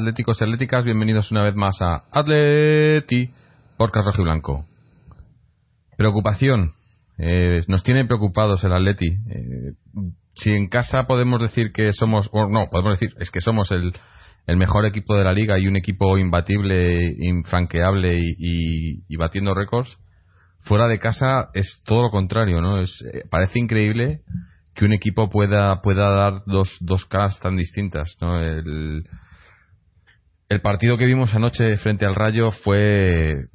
Atléticos y atléticas, bienvenidos una vez más a Atleti por Rojo Blanco. Preocupación, eh, nos tiene preocupados el Atleti. Eh, si en casa podemos decir que somos, o no, podemos decir, es que somos el, el mejor equipo de la liga y un equipo imbatible, infranqueable y, y, batiendo récords, fuera de casa es todo lo contrario, ¿no? Es, eh, parece increíble que un equipo pueda, pueda dar dos, dos caras tan distintas, ¿no? El, el partido que vimos anoche frente al Rayo fue,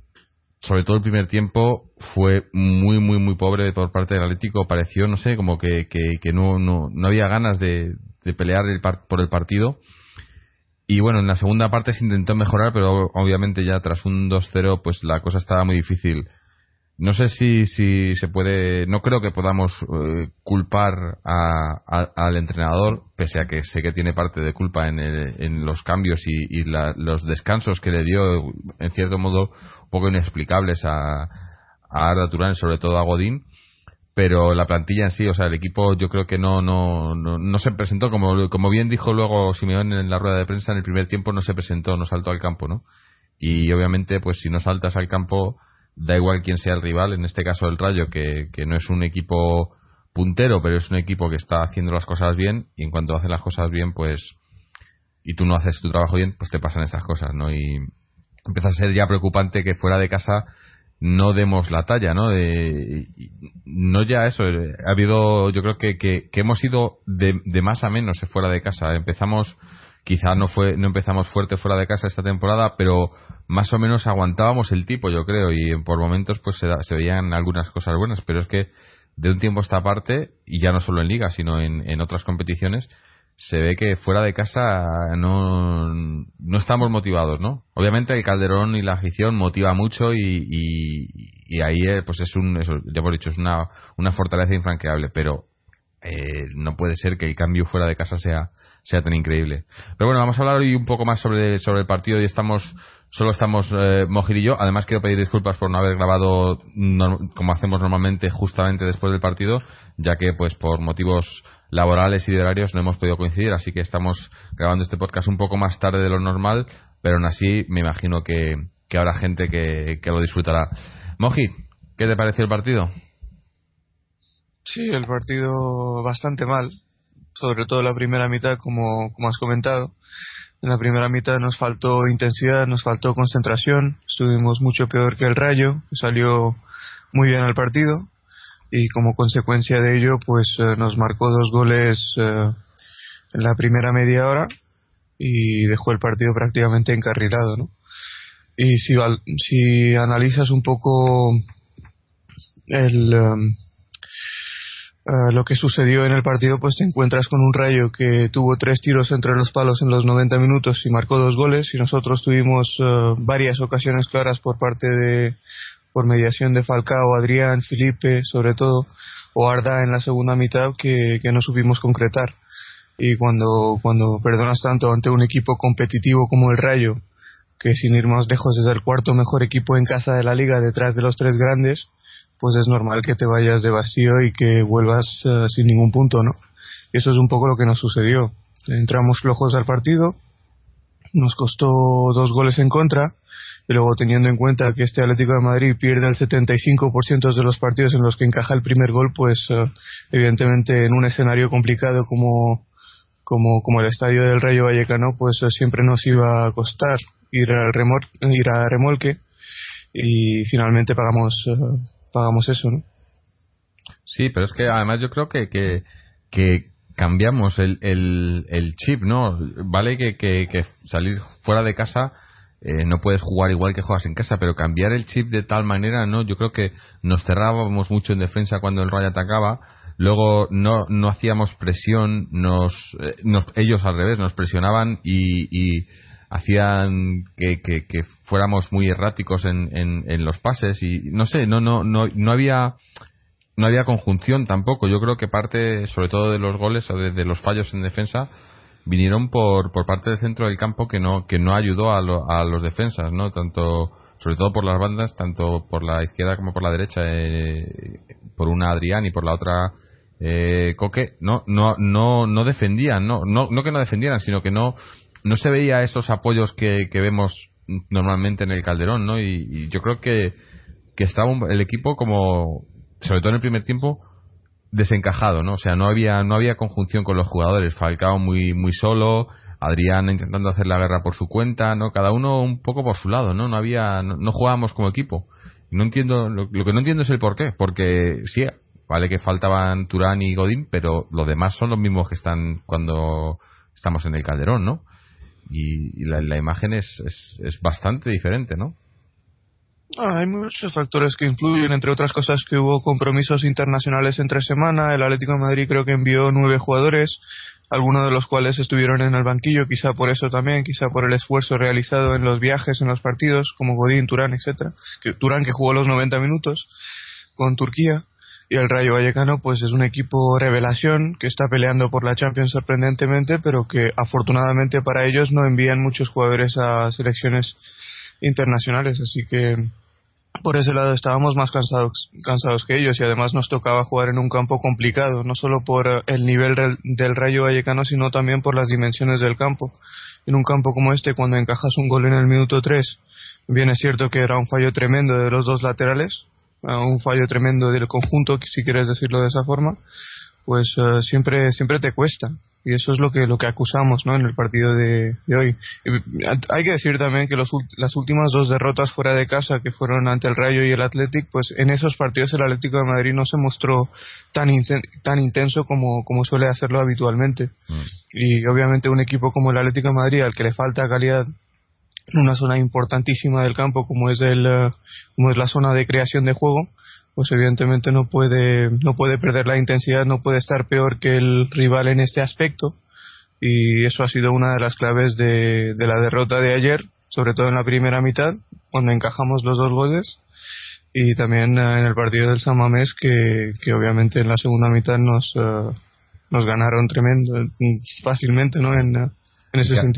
sobre todo el primer tiempo, fue muy, muy, muy pobre por parte del Atlético. Pareció, no sé, como que, que, no, no, no, había ganas de, de pelear por el partido. Y bueno, en la segunda parte se intentó mejorar, pero obviamente ya tras un 2-0, pues la cosa estaba muy difícil. No sé si, si se puede, no creo que podamos eh, culpar al entrenador, pese a que sé que tiene parte de culpa en, en los cambios y, los descansos que le dio, en cierto modo, un poco inexplicables a, a Arda Turán, sobre todo a Godín. Pero la plantilla en sí, o sea, el equipo yo creo que no, no, no, no se presentó, como, como bien dijo luego Simeón en la rueda de prensa, en el primer tiempo no se presentó, no saltó al campo, ¿no? Y obviamente, pues si no saltas al campo, da igual quién sea el rival, en este caso el Rayo, que, que no es un equipo puntero, pero es un equipo que está haciendo las cosas bien y en cuanto hace las cosas bien, pues y tú no haces tu trabajo bien, pues te pasan estas cosas, ¿no? Y empieza a ser ya preocupante que fuera de casa no demos la talla, ¿no? De, no ya eso, ha habido, yo creo que, que, que hemos ido de, de, más a menos fuera de casa. Empezamos Quizá no fue no empezamos fuerte fuera de casa esta temporada, pero más o menos aguantábamos el tipo, yo creo, y por momentos pues se, se veían algunas cosas buenas, pero es que de un tiempo a esta parte, y ya no solo en liga, sino en, en otras competiciones, se ve que fuera de casa no, no estamos motivados, ¿no? Obviamente el Calderón y la afición motiva mucho y, y, y ahí eh, pues es un, eso, ya hemos dicho, es una, una fortaleza infranqueable, pero eh, no puede ser que el cambio fuera de casa sea sea tan increíble. Pero bueno, vamos a hablar hoy un poco más sobre, el partido y estamos solo estamos eh, Mojir y yo. Además quiero pedir disculpas por no haber grabado como hacemos normalmente justamente después del partido, ya que pues por motivos laborales y de horarios no hemos podido coincidir, así que estamos grabando este podcast un poco más tarde de lo normal, pero aún así me imagino que, que habrá gente que, que lo disfrutará. Moji, ¿qué te pareció el partido? Sí, el partido bastante mal sobre todo la primera mitad, como, has comentado. En la primera mitad nos faltó intensidad, nos faltó concentración, estuvimos mucho peor que el Rayo, que salió muy bien al partido y como consecuencia de ello pues eh, nos marcó dos goles eh, en la primera media hora y dejó el partido prácticamente encarrilado, ¿no? Y si, si analizas un poco el, eh, eh, lo que sucedió en el partido, pues te encuentras con un Rayo que tuvo tres tiros entre los palos en los 90 minutos y marcó dos goles y nosotros tuvimos eh, varias ocasiones claras por parte de por mediación de Falcao, Adrián, Felipe, sobre todo, o Arda en la segunda mitad que, que no supimos concretar. Y cuando, cuando perdonas tanto ante un equipo competitivo como el Rayo, que sin ir más lejos es el cuarto mejor equipo en casa de la liga detrás de los tres grandes, pues es normal que te vayas de vacío y que vuelvas eh, sin ningún punto, ¿no? Eso es un poco lo que nos sucedió. Entramos flojos al partido, nos costó dos goles en contra, y luego teniendo en cuenta que este Atlético de Madrid pierde el 75% de los partidos en los que encaja el primer gol, pues eh, evidentemente en un escenario complicado como, como, como el estadio del Rayo Vallecano, pues eh, siempre nos iba a costar ir, al ir a remolque y finalmente pagamos pagamos eso, ¿no? Sí, pero es que además yo creo que, que, cambiamos el, el, el, chip, ¿no? Vale que, que, salir fuera de casa eh, no puedes jugar igual que juegas en casa, pero cambiar el chip de tal manera, ¿no? Yo creo que nos cerrábamos mucho en defensa cuando el Rayo atacaba, luego no, no hacíamos presión, nos, eh, nos ellos al revés, nos presionaban y, y hacían que, que, fuéramos muy erráticos en, en, los pases y no sé, no, no, no, no había no había conjunción tampoco. Yo creo que parte, sobre todo de los goles o de, los fallos en defensa, vinieron por, por parte del centro del campo que no, que no ayudó a, a los defensas, ¿no? Tanto, sobre todo por las bandas, tanto por la izquierda como por la derecha, eh, por una Adrián y por la otra eh, Coque, no, no, no, no defendían, no, no, no que no defendieran, sino que no, no se veía esos apoyos que, que vemos normalmente en el Calderón, ¿no? Y, yo creo que, que estaba el equipo como, sobre todo en el primer tiempo, desencajado, ¿no? O sea, no había, no había conjunción con los jugadores. Falcao muy, muy solo, Adrián intentando hacer la guerra por su cuenta, ¿no? Cada uno un poco por su lado, ¿no? No había, no, jugábamos como equipo. No entiendo, lo, lo, que no entiendo es el por qué, porque sí, vale que faltaban Turán y Godín, pero los demás son los mismos que están cuando estamos en el Calderón, ¿no? Y, la, imagen es, es, bastante diferente, ¿no? Ah, hay muchos factores que influyen, entre otras cosas que hubo compromisos internacionales entre semana. El Atlético de Madrid creo que envió nueve jugadores, algunos de los cuales estuvieron en el banquillo, quizá por eso también, quizá por el esfuerzo realizado en los viajes, en los partidos, como Godín, Turán, etcétera. Turán que jugó los 90 minutos con Turquía y el Rayo Vallecano pues es un equipo revelación que está peleando por la Champions sorprendentemente pero que afortunadamente para ellos no envían muchos jugadores a selecciones internacionales así que por ese lado estábamos más cansados, cansados que ellos y además nos tocaba jugar en un campo complicado, no solo por el nivel del Rayo Vallecano, sino también por las dimensiones del campo. En un campo como este, cuando encajas un gol en el minuto 3, bien es cierto que era un fallo tremendo de los dos laterales, un fallo tremendo del conjunto, si quieres decirlo de esa forma, pues eh, siempre siempre te cuesta y eso es lo que lo que acusamos ¿no? en el partido de, hoy hay que decir también que los, las últimas dos derrotas fuera de casa que fueron ante el Rayo y el Athletic pues en esos partidos el Atlético de Madrid no se mostró tan tan intenso como, como suele hacerlo habitualmente mm. y obviamente un equipo como el Atlético de Madrid al que le falta calidad en una zona importantísima del campo como es el eh, como es la zona de creación de juego pues evidentemente no puede no puede perder la intensidad no puede estar peor que el rival en este aspecto. Y eso ha sido una de las claves de, de la derrota de ayer sobre todo en la primera mitad cuando encajamos los dos goles. Y también eh, en el partido del San Mamés que, que obviamente en la segunda mitad nos eh, nos ganaron tremendo fácilmente no en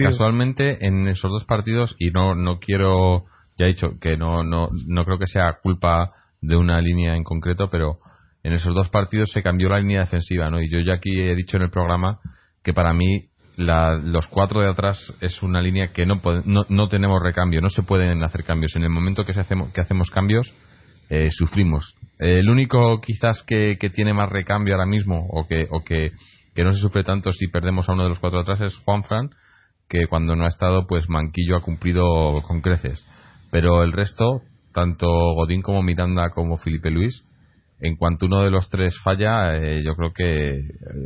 Casualmente, en esos dos partidos, y no, no quiero, ya he dicho que no, no, no creo que sea culpa de una línea en concreto, pero en esos dos partidos se cambió la línea defensiva, ¿no? Y yo ya aquí he dicho en el programa que para mí los cuatro de atrás es una línea que no, no, no, tenemos recambio, no se pueden hacer cambios. En el momento que, se hacemos, que hacemos cambios, eh, sufrimos. El único quizás que, que, tiene más recambio ahora mismo o que, o que, que no se sufre tanto si perdemos a uno de los cuatro de atrás es Juan Fran que cuando no ha estado, pues Manquillo ha cumplido con creces. Pero el resto, tanto Godín como Miranda como Felipe Luis, en cuanto uno de los tres falla, eh, yo creo que eh,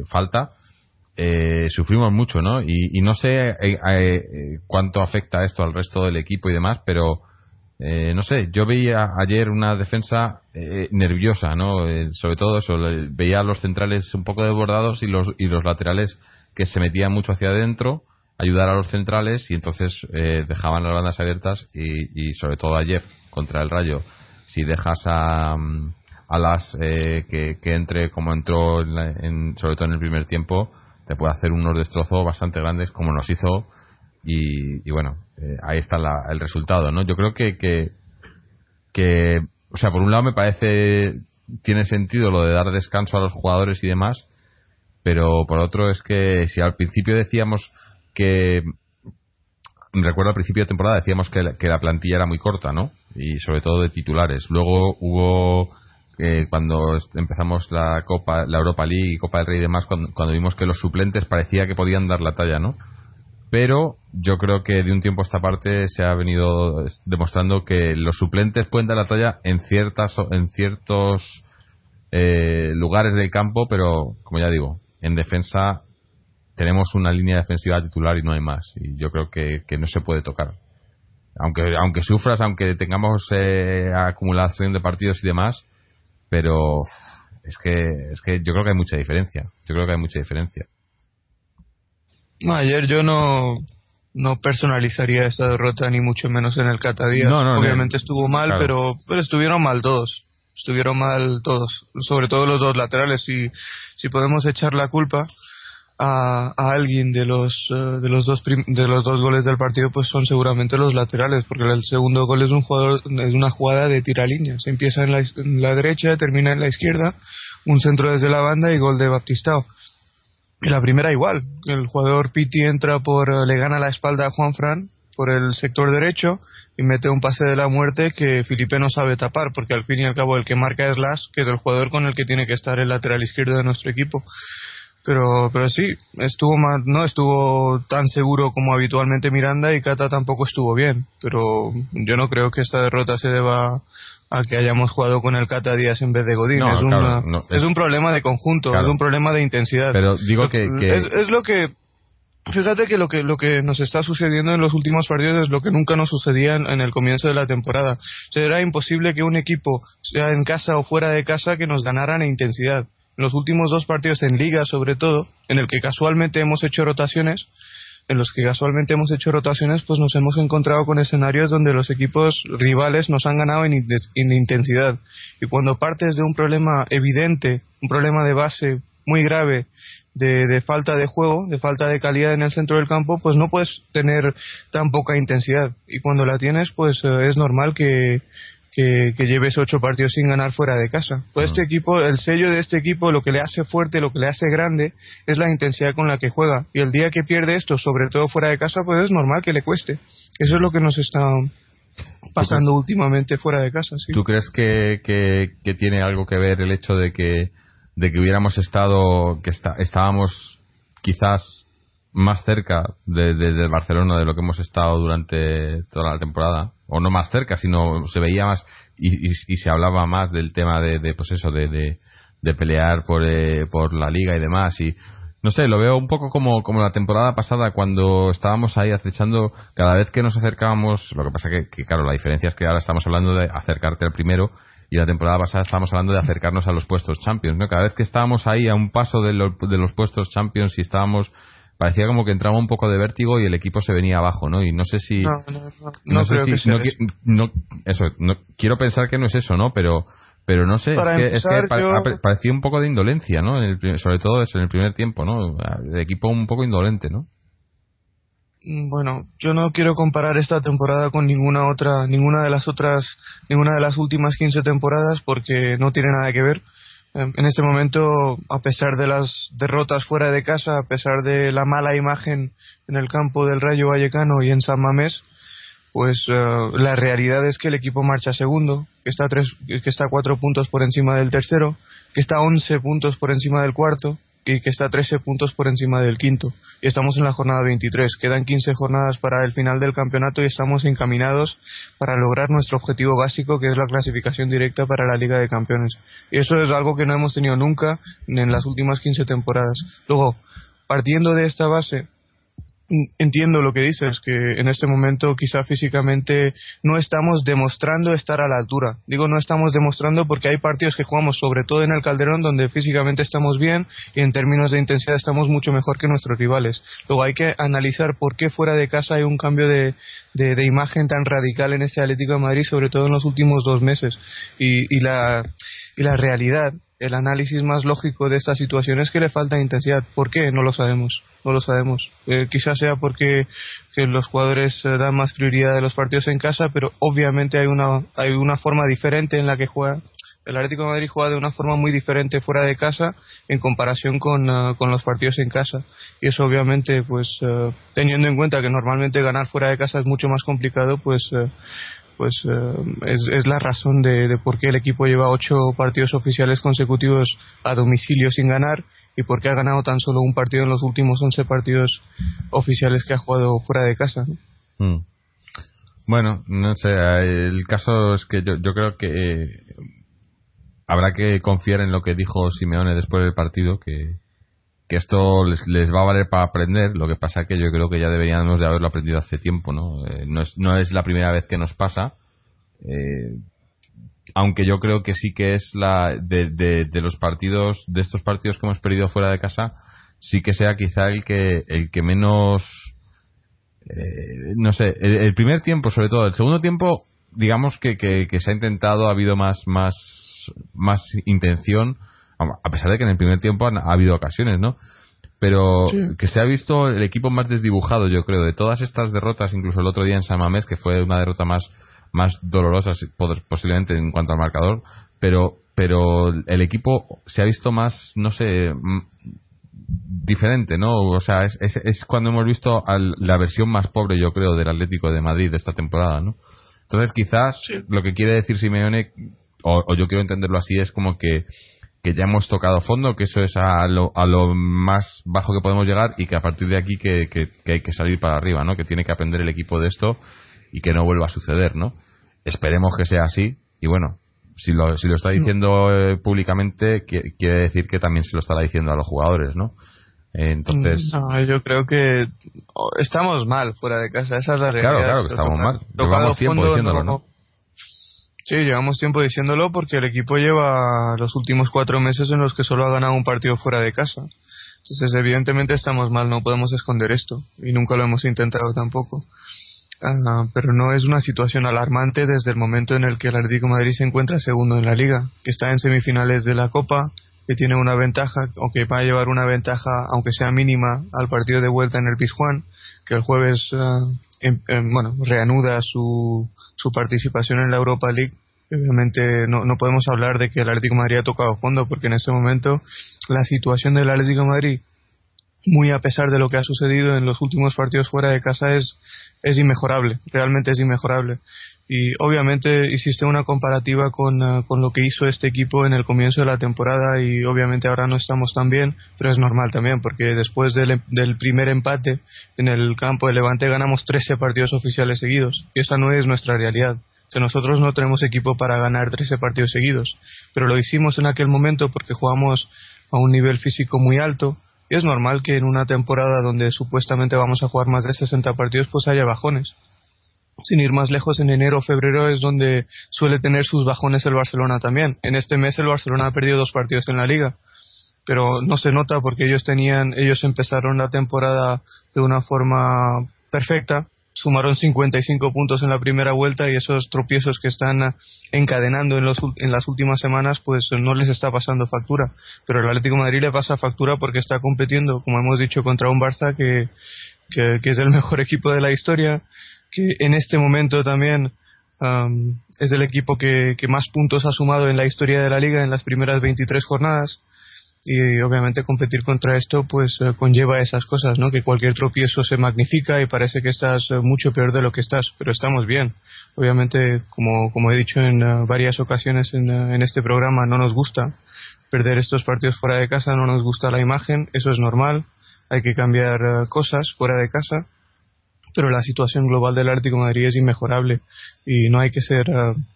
falta. Eh, sufrimos mucho, ¿no? Y, no sé cuánto afecta esto al resto del equipo y demás, pero no sé, yo veía ayer una defensa nerviosa, ¿no? sobre todo eso, veía los centrales un poco desbordados y los, y los laterales que se metían mucho hacia adentro ayudar a los centrales y entonces eh, dejaban las bandas abiertas y, sobre todo ayer contra el Rayo si dejas a, a las eh, que, entre como entró en, sobre todo en el primer tiempo te puede hacer unos destrozos bastante grandes como nos hizo y, bueno eh, ahí está el resultado no yo creo que, que que o sea por un lado me parece tiene sentido lo de dar descanso a los jugadores y demás pero por otro es que si al principio decíamos que recuerdo al principio de temporada decíamos que la, plantilla era muy corta, ¿no? Y sobre todo de titulares. Luego hubo eh, cuando empezamos la Copa, la Europa League Copa del Rey y demás, cuando, vimos que los suplentes parecía que podían dar la talla, ¿no? pero yo creo que de un tiempo a esta parte se ha venido demostrando que los suplentes pueden dar la talla en ciertas en ciertos eh, lugares del campo, pero como ya digo, en defensa tenemos una línea defensiva titular y no hay más. Y yo creo que, no se puede tocar. Aunque, aunque sufras, aunque tengamos eh, acumulación de partidos y demás, pero es que, es que yo creo que hay mucha diferencia. Yo creo que hay mucha diferencia ayer yo no, no personalizaría esta derrota ni mucho menos en el Catadías. Obviamente estuvo mal, pero, pero estuvieron mal todos. Estuvieron mal todos, sobre todo los dos laterales. Si, si podemos echar la culpa a, a alguien de los, eh, de, los dos de los dos goles del partido, pues son seguramente los laterales, porque el segundo gol es, un jugador, es una jugada de tiralínea. Se empieza en la, derecha, termina en la izquierda, un centro desde la banda y gol de Baptistao. Y la primera igual, el jugador Piti entra por, eh, le gana la espalda a Juan Fran por el sector derecho y mete un pase de la muerte que Felipe no sabe tapar, porque al fin y al cabo el que marca es Las, que es el jugador con el que tiene que estar el lateral izquierdo de nuestro equipo. Pero, pero sí, estuvo más, no estuvo tan seguro como habitualmente Miranda y Cata tampoco estuvo bien. Pero yo no creo que esta derrota se deba a que hayamos jugado con el Cata Díaz en vez de Godín. es, es, un problema de conjunto, es un problema de intensidad. Pero digo que, Es, lo que Fíjate que lo que lo que nos está sucediendo en los últimos partidos es lo que nunca nos sucedía en, el comienzo de la temporada. Será imposible que un equipo, sea en casa o fuera de casa, que nos ganaran en intensidad. En los últimos dos partidos en liga, sobre todo, en el que casualmente hemos hecho rotaciones, en los que casualmente hemos hecho rotaciones, pues nos hemos encontrado con escenarios donde los equipos rivales nos han ganado en, intensidad. Y cuando partes de un problema evidente, un problema de base muy grave, de, falta de juego, de falta de calidad en el centro del campo, pues no puedes tener tan poca intensidad. Y cuando la tienes, pues eh, es normal que, que, lleves ocho partidos sin ganar fuera de casa. Pues este equipo, el sello de este equipo, lo que le hace fuerte, lo que le hace grande, es la intensidad con la que juega. Y el día que pierde esto, sobre todo fuera de casa, pues es normal que le cueste. Eso es lo que nos está pasando últimamente fuera de casa. ¿Tú crees que, que, tiene algo que ver el hecho de que, de que hubiéramos estado, que estábamos quizás más cerca de, Barcelona de lo que hemos estado durante toda la temporada o no más cerca sino se veía más y, se hablaba más del tema de, pues eso de, de, pelear por, eh, por la liga y demás y no sé, lo veo un poco como, como la temporada pasada cuando estábamos ahí acechando cada vez que nos acercábamos, lo que pasa que, claro, la diferencia es que ahora estamos hablando de acercarte al primero y la temporada pasada estábamos hablando de acercarnos a los puestos Champions, ¿no? Cada vez que estábamos ahí a un paso de, de los puestos Champions y estábamos parecía como que entraba un poco de vértigo y el equipo se venía abajo, ¿no? Y no sé si... No, no, creo que sea eso. no, quiero pensar que no es eso, ¿no? Pero pero no sé, es que, parecía un poco de indolencia, ¿no? sobre todo eso, en el primer tiempo, ¿no? El equipo un poco indolente, ¿no? Mm, bueno, yo no quiero comparar esta temporada con ninguna otra, ninguna de las otras, ninguna de las últimas 15 temporadas porque no tiene nada que ver. Em, en este momento, a pesar de las derrotas fuera de casa, a pesar de la mala imagen en el campo del Rayo Vallecano y en San Mamés, pues eh, la realidad es que el equipo marcha segundo, que está, tres, que está cuatro puntos por encima del tercero, que está once puntos por encima del cuarto, y que está 13 puntos por encima del quinto. Y estamos en la jornada 23. Quedan 15 jornadas para el final del campeonato y estamos encaminados para lograr nuestro objetivo básico, que es la clasificación directa para la Liga de Campeones. Y eso es algo que no hemos tenido nunca en las últimas 15 temporadas. Luego, partiendo de esta base, entiendo lo que dices, que en este momento quizá físicamente no estamos demostrando estar a la altura. Digo no estamos demostrando porque hay partidos que jugamos sobre todo en el Calderón donde físicamente estamos bien y en términos de intensidad estamos mucho mejor que nuestros rivales. Luego hay que analizar por qué fuera de casa hay un cambio de, de, imagen tan radical en este Atlético de Madrid, sobre todo en los últimos dos meses. Y, y, la, y la realidad el análisis más lógico de esta situación es que le falta intensidad. ¿Por qué? No lo sabemos. No lo sabemos. Eh, quizás sea porque los jugadores eh, dan más prioridad a los partidos en casa, pero obviamente hay una, hay una forma diferente en la que juega. El Atlético Madrid juega de una forma muy diferente fuera de casa en comparación con, eh, con los partidos en casa. Y eso obviamente, pues teniendo en cuenta que normalmente ganar fuera de casa es mucho más complicado, pues pues eh, es, la razón de, por qué el equipo lleva ocho partidos oficiales consecutivos a domicilio sin ganar y por qué ha ganado tan solo un partido en los últimos once partidos oficiales que ha jugado fuera de casa. Mm. Bueno, no sé, el caso es que yo, yo creo que habrá que confiar en lo que dijo Simeone después del partido, que, que esto les, va a valer para aprender. Lo que pasa que yo creo que ya deberíamos de haberlo aprendido hace tiempo, ¿no? Eh, no, es, no es la primera vez que nos pasa. Eh, aunque yo creo que sí que es la de, de, los partidos, de estos partidos que hemos perdido fuera de casa, sí que sea quizá el que, el que menos, eh, no sé, el, primer tiempo sobre todo, el segundo tiempo, digamos que, que, que se ha intentado, ha habido más, más, más intención, a pesar de que en el primer tiempo ha habido ocasiones, ¿no? Pero que se ha visto el equipo más desdibujado, yo creo, de todas estas derrotas, incluso el otro día en San Mamés, que fue una derrota más, más dolorosa posiblemente en cuanto al marcador, pero, pero el equipo se ha visto más, no sé, diferente, ¿no? O sea, es, es, cuando hemos visto la versión más pobre, yo creo, del Atlético de Madrid de esta temporada, ¿no? Entonces, quizás lo que quiere decir Simeone, o, o, yo quiero entenderlo así, es como que que ya hemos tocado fondo, que eso es a lo, a lo más bajo que podemos llegar y que a partir de aquí que, que, hay que salir para arriba, ¿no? Que tiene que aprender el equipo de esto y que no vuelva a suceder, ¿no? Esperemos que sea así y bueno, si lo, si lo está diciendo eh, públicamente, quiere decir que también se lo estará diciendo a los jugadores, ¿no? Entonces. Mm, yo creo que estamos mal fuera de casa, esa es la realidad. Claro, claro que estamos mal. Llevamos tiempo diciéndolo, ¿no? Sí, llevamos tiempo diciéndolo porque el equipo lleva los últimos cuatro meses en los que solo ha ganado un partido fuera de casa. Entonces, evidentemente estamos mal, no podemos esconder esto y nunca lo hemos intentado tampoco. Ah, pero no es una situación alarmante desde el momento en el que el Atlético Madrid se encuentra segundo en la liga, que está en semifinales de la Copa, que tiene una ventaja o que va a llevar una ventaja, aunque sea mínima, al partido de vuelta en el Pizjuán, que el jueves em, bueno, reanuda su, su participación en la Europa League. Obviamente no, no podemos hablar de que el Atlético Madrid ha tocado fondo, porque en este momento la situación del Atlético Madrid, muy a pesar de lo que ha sucedido en los últimos partidos fuera de casa, es, es inmejorable, realmente es inmejorable. Y obviamente hiciste una comparativa con, eh, con lo que hizo este equipo en el comienzo de la temporada y obviamente ahora no estamos tan bien, pero es normal también, porque después del, del primer empate en el campo de Levante ganamos 13 partidos oficiales seguidos y esa no es nuestra realidad nosotros no tenemos equipo para ganar 13 partidos seguidos, pero lo hicimos en aquel momento porque jugamos a un nivel físico muy alto es normal que en una temporada donde supuestamente vamos a jugar más de 60 partidos pues haya bajones. Sin ir más lejos, en enero o febrero es donde suele tener sus bajones el Barcelona también. En este mes el Barcelona ha perdido dos partidos en la liga, pero no se nota porque ellos tenían, ellos empezaron la temporada de una forma perfecta, sumaron 55 puntos en la primera vuelta y esos tropiezos que están ah, encadenando en, los, en las últimas semanas pues no les está pasando factura. Pero el Atlético Madrid le pasa factura porque está compitiendo como hemos dicho contra un Barça que, que, es el mejor equipo de la historia que en este momento también es el equipo que, que más puntos ha sumado en la historia de la liga en las primeras 23 jornadas y obviamente competir contra esto pues eh, conlleva esas cosas, ¿no? Que cualquier tropiezo se magnifica y parece que estás eh, mucho peor de lo que estás, pero estamos bien. Obviamente, como, como he dicho en eh, varias ocasiones en, en, este programa, no nos gusta perder estos partidos fuera de casa, no nos gusta la imagen, eso es normal, hay que cambiar cosas fuera de casa, pero la situación global del Ártico Madrid es inmejorable y no hay que ser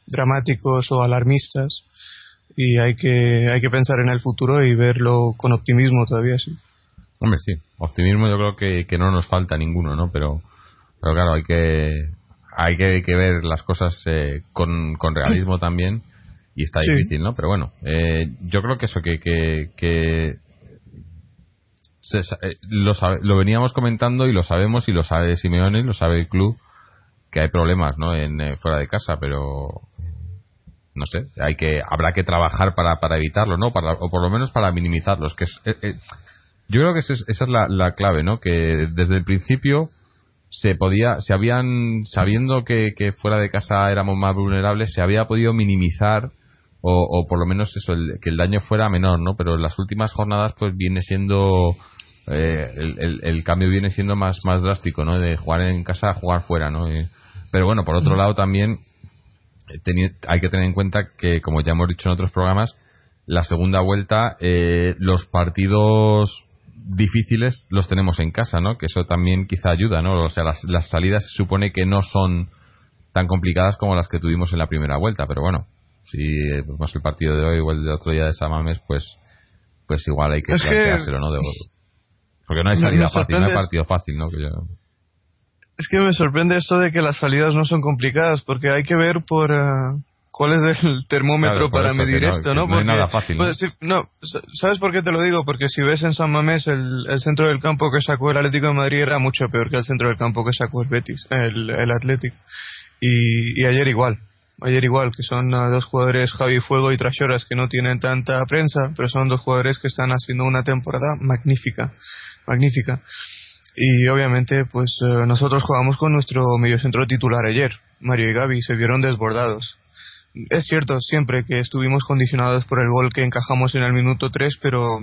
dramáticos o alarmistas y hay que, hay que pensar en el futuro y verlo con optimismo todavía, sí. Hombre, sí, optimismo yo creo que, que no nos falta ninguno, ¿no? Pero, pero claro, hay que, hay que, que ver las cosas eh, con, con realismo también y está difícil, ¿no? Pero bueno, eh, yo creo que eso, que, que, que eh, lo, lo veníamos comentando y lo sabemos y lo sabe Simeone, lo sabe el club, que hay problemas, ¿no? En, fuera de casa, pero no sé, hay que habrá que trabajar para, para evitarlo, ¿no? Para, o por lo menos para minimizarlos. Que es, eh, eh, yo creo que esa es, la, la, clave, ¿no? Que desde el principio se podía, se habían, sabiendo que, que fuera de casa éramos más vulnerables, se había podido minimizar o, o por lo menos eso, el, que el daño fuera menor, ¿no? Pero en las últimas jornadas pues viene siendo eh, el, el, el, cambio viene siendo más más drástico, ¿no? De jugar en casa a jugar fuera, ¿no? pero bueno, por otro lado también hay que tener en cuenta que, como ya hemos dicho en otros programas, la segunda vuelta, eh, los partidos difíciles los tenemos en casa, ¿no? Que eso también quizá ayuda, ¿no? O sea, las, las salidas se supone que no son tan complicadas como las que tuvimos en la primera vuelta, pero bueno, si vemos el partido de hoy o el de otro día de Samames, pues pues igual hay que planteárselo, ¿no? De, porque no hay salida fácil, no hay partido fácil, ¿no? Es que me sorprende esto de que las salidas no son complicadas, porque hay que ver por, eh, cuál es el termómetro para medir esto, ¿no? No nada fácil. ¿no? ¿sabes por qué te lo digo? Porque si ves en San Mamés el, centro del campo que sacó el Atlético de Madrid era mucho peor que el centro del campo que sacó el Betis, el, el Atlético. Y, y ayer igual. Ayer igual, que son dos jugadores Javi Fuego y Trashoras que no tienen tanta prensa, pero son dos jugadores que están haciendo una temporada magnífica, magnífica. Y obviamente, pues eh, nosotros jugamos con nuestro mediocentro titular ayer, Mario y Gaby, se vieron desbordados es cierto siempre que estuvimos condicionados por el gol que encajamos en el minuto 3, pero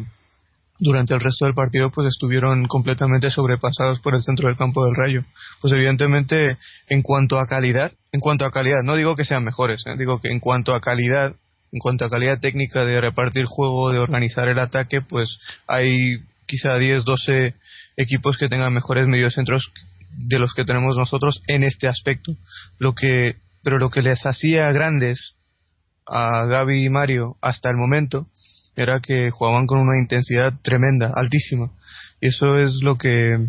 durante el resto del partido pues estuvieron completamente sobrepasados por el centro del campo del Rayo. Pues evidentemente en cuanto a calidad, en cuanto a calidad, no digo que sean mejores, ¿eh? digo que en cuanto a calidad, en cuanto a calidad técnica de repartir juego, de organizar el ataque, pues hay quizá 10, 12 equipos que tengan mejores mediocentros de los que tenemos nosotros en este aspecto. Lo que pero lo que les hacía grandes a Gaby y Mario hasta el momento era que jugaban con una intensidad tremenda, altísima. Y eso es lo que,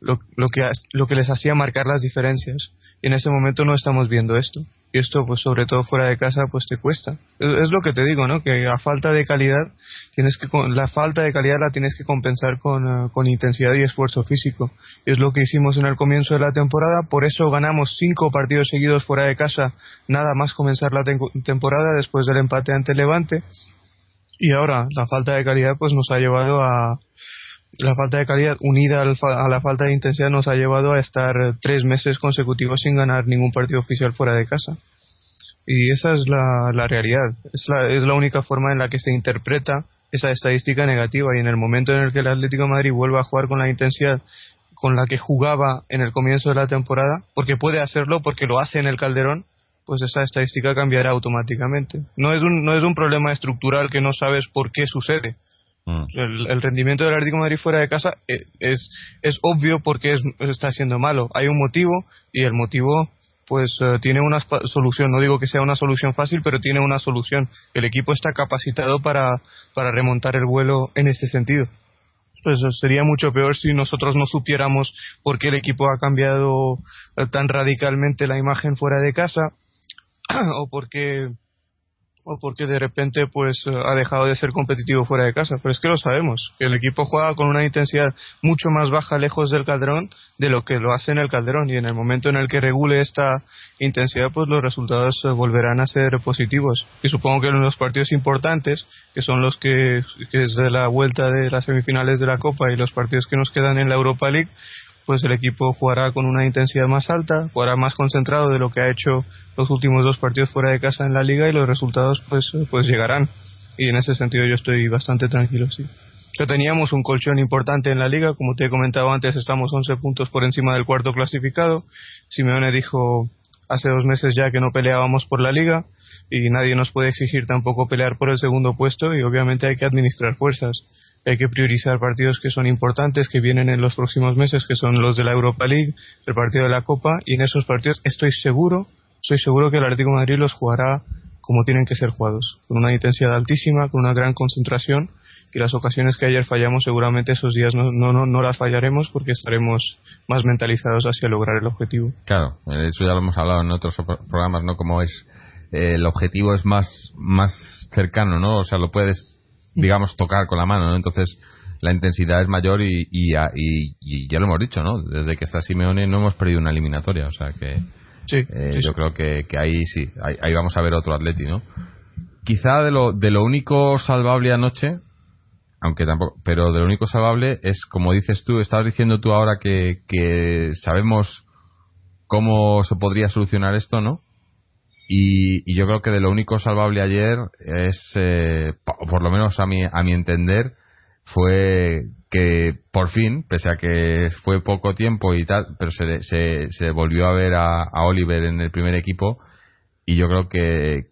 lo, que, lo que les hacía marcar las diferencias. Y en ese momento no estamos viendo esto y esto pues sobre todo fuera de casa pues te cuesta. Es, lo que te digo no que a falta de calidad tienes que la falta de calidad la tienes que compensar con, eh, con intensidad y esfuerzo físico. Es lo que hicimos en el comienzo de la temporada por eso ganamos cinco partidos seguidos fuera de casa nada más comenzar la temporada después del empate ante Levante. Y ahora la falta de calidad pues nos ha llevado a la falta de calidad unida a la falta de intensidad nos ha llevado a estar tres meses consecutivos sin ganar ningún partido oficial fuera de casa. Y esa es la, la realidad. Es la, es la única forma en la que se interpreta esa estadística negativa. Y en el momento en el que el Atlético Madrid vuelva a jugar con la intensidad con la que jugaba en el comienzo de la temporada, porque puede hacerlo, porque lo hace en el Calderón, pues esa estadística cambiará automáticamente. No es un, no es un problema estructural que no sabes por qué sucede Mm. El, rendimiento del Atlético de Madrid fuera de casa eh, es, es obvio porque está siendo malo. Hay un motivo y el motivo pues eh, tiene una solución. No digo que sea una solución fácil, pero tiene una solución. El equipo está capacitado para, para remontar el vuelo en este sentido. Pues eh, sería mucho peor si nosotros no supiéramos por qué el equipo ha cambiado tan radicalmente la imagen fuera de casa o por qué o porque de repente pues eh, ha dejado de ser competitivo fuera de casa. Pero es que lo sabemos, que el equipo juega con una intensidad mucho más baja lejos del Calderón de lo que lo hace en el Calderón y en el momento en el que regule esta intensidad pues los resultados eh, volverán a ser positivos. Y supongo que en los partidos importantes, que son los que, que es de la vuelta de las semifinales de la Copa y los partidos que nos quedan en la Europa League, pues el equipo jugará con una intensidad más alta, jugará más concentrado de lo que ha hecho los últimos dos partidos fuera de casa en la liga y los resultados pues, pues llegarán. Y en ese sentido yo estoy bastante tranquilo, sí. Que teníamos un colchón importante en la liga, como te he comentado antes, estamos 11 puntos por encima del cuarto clasificado. Simeone dijo hace dos meses ya que no peleábamos por la liga y nadie nos puede exigir tampoco pelear por el segundo puesto y obviamente hay que administrar fuerzas hay que priorizar partidos que son importantes, que vienen en los próximos meses, que son los de la Europa League, el partido de la Copa, y en esos partidos estoy seguro, estoy seguro que el Atlético Madrid los jugará como tienen que ser jugados, con una intensidad altísima, con una gran concentración, y las ocasiones que ayer fallamos seguramente esos días no, no, no, las fallaremos porque estaremos más mentalizados hacia lograr el objetivo. Claro, eso ya lo hemos hablado en otros programas, ¿no? Como es, eh, el objetivo es más, más cercano, ¿no? O sea, lo puedes digamos, tocar con la mano, ¿no? Entonces, la intensidad es mayor y, y, ya lo hemos dicho, ¿no? Desde que está Simeone no hemos perdido una eliminatoria, o sea que eh, yo creo que, que, ahí sí, ahí, vamos a ver otro Atleti, ¿no? Quizá de lo, de lo único salvable anoche, aunque tampoco, pero de lo único salvable es, como dices tú, estabas diciendo tú ahora que, que sabemos cómo se podría solucionar esto, ¿no? Y, yo creo que de lo único salvable ayer es, eh, por lo menos a mi, a mi entender, fue que por fin, pese a que fue poco tiempo y tal, pero se, se, se volvió a ver a, Oliver en el primer equipo, y yo creo que,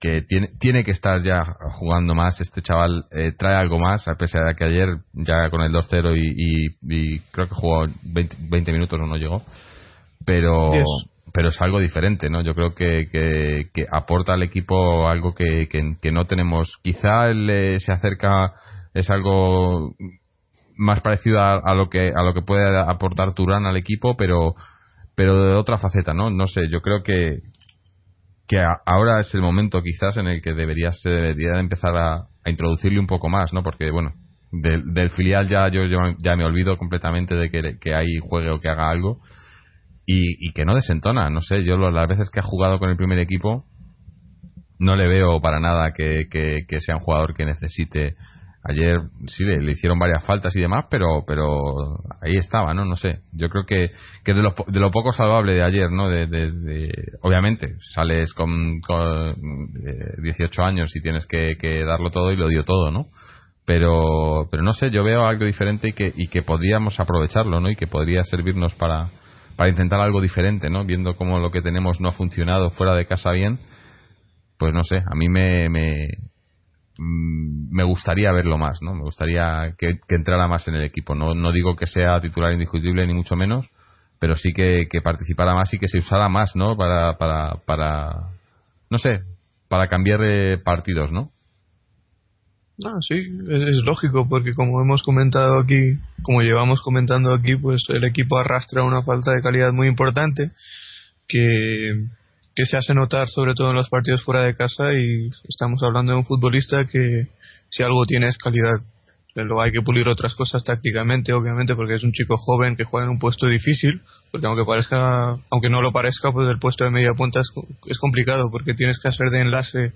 que tiene, tiene que estar ya jugando más. Este chaval eh, trae algo más, a pesar de que ayer, ya con el 2-0 y, y, creo que jugó 20, 20 minutos no llegó, pero, pero es algo diferente, ¿no? Yo creo que, que, aporta al equipo algo que, que, no tenemos. Quizá él se acerca, es algo más parecido a, lo que a lo que puede aportar Turán al equipo, pero pero de otra faceta, ¿no? No sé, yo creo que, que ahora es el momento quizás en el que debería, se debería de empezar a, introducirle un poco más, ¿no? Porque, bueno, del, filial ya yo, ya me olvido completamente de que, que ahí juegue o que haga algo y, que no desentona, no sé, yo las veces que ha jugado con el primer equipo no le veo para nada que, sea un jugador que necesite ayer sí le, hicieron varias faltas y demás, pero pero ahí estaba, ¿no? No sé. Yo creo que, que de, lo, de lo poco salvable de ayer, ¿no? De, obviamente, sales con, con 18 eh, años y tienes que, que, darlo todo y lo dio todo, ¿no? Pero pero no sé, yo veo algo diferente y que, y que podríamos aprovecharlo, ¿no? Y que podría servirnos para, para intentar algo diferente, ¿no? Viendo cómo lo que tenemos no ha funcionado fuera de casa bien, pues no sé, a mí me, me Mm, me gustaría verlo más, ¿no? Me gustaría que, entrara más en el equipo. No, no digo que sea titular indiscutible ni mucho menos, pero sí que, participara más y que se usara más, ¿no? Para, para, para no sé, para cambiar de partidos, ¿no? No, sí, es, lógico porque como hemos comentado aquí, como llevamos comentando aquí, pues el equipo arrastra una falta de calidad muy importante que que se hace notar sobre todo en los partidos fuera de casa y estamos hablando de un futbolista que si algo tiene es calidad. Luego hay que pulir otras cosas tácticamente, obviamente, porque es un chico joven que juega en un puesto difícil, porque aunque parezca, aunque no lo parezca, pues el puesto de media punta es, es complicado, porque tienes que hacer de enlace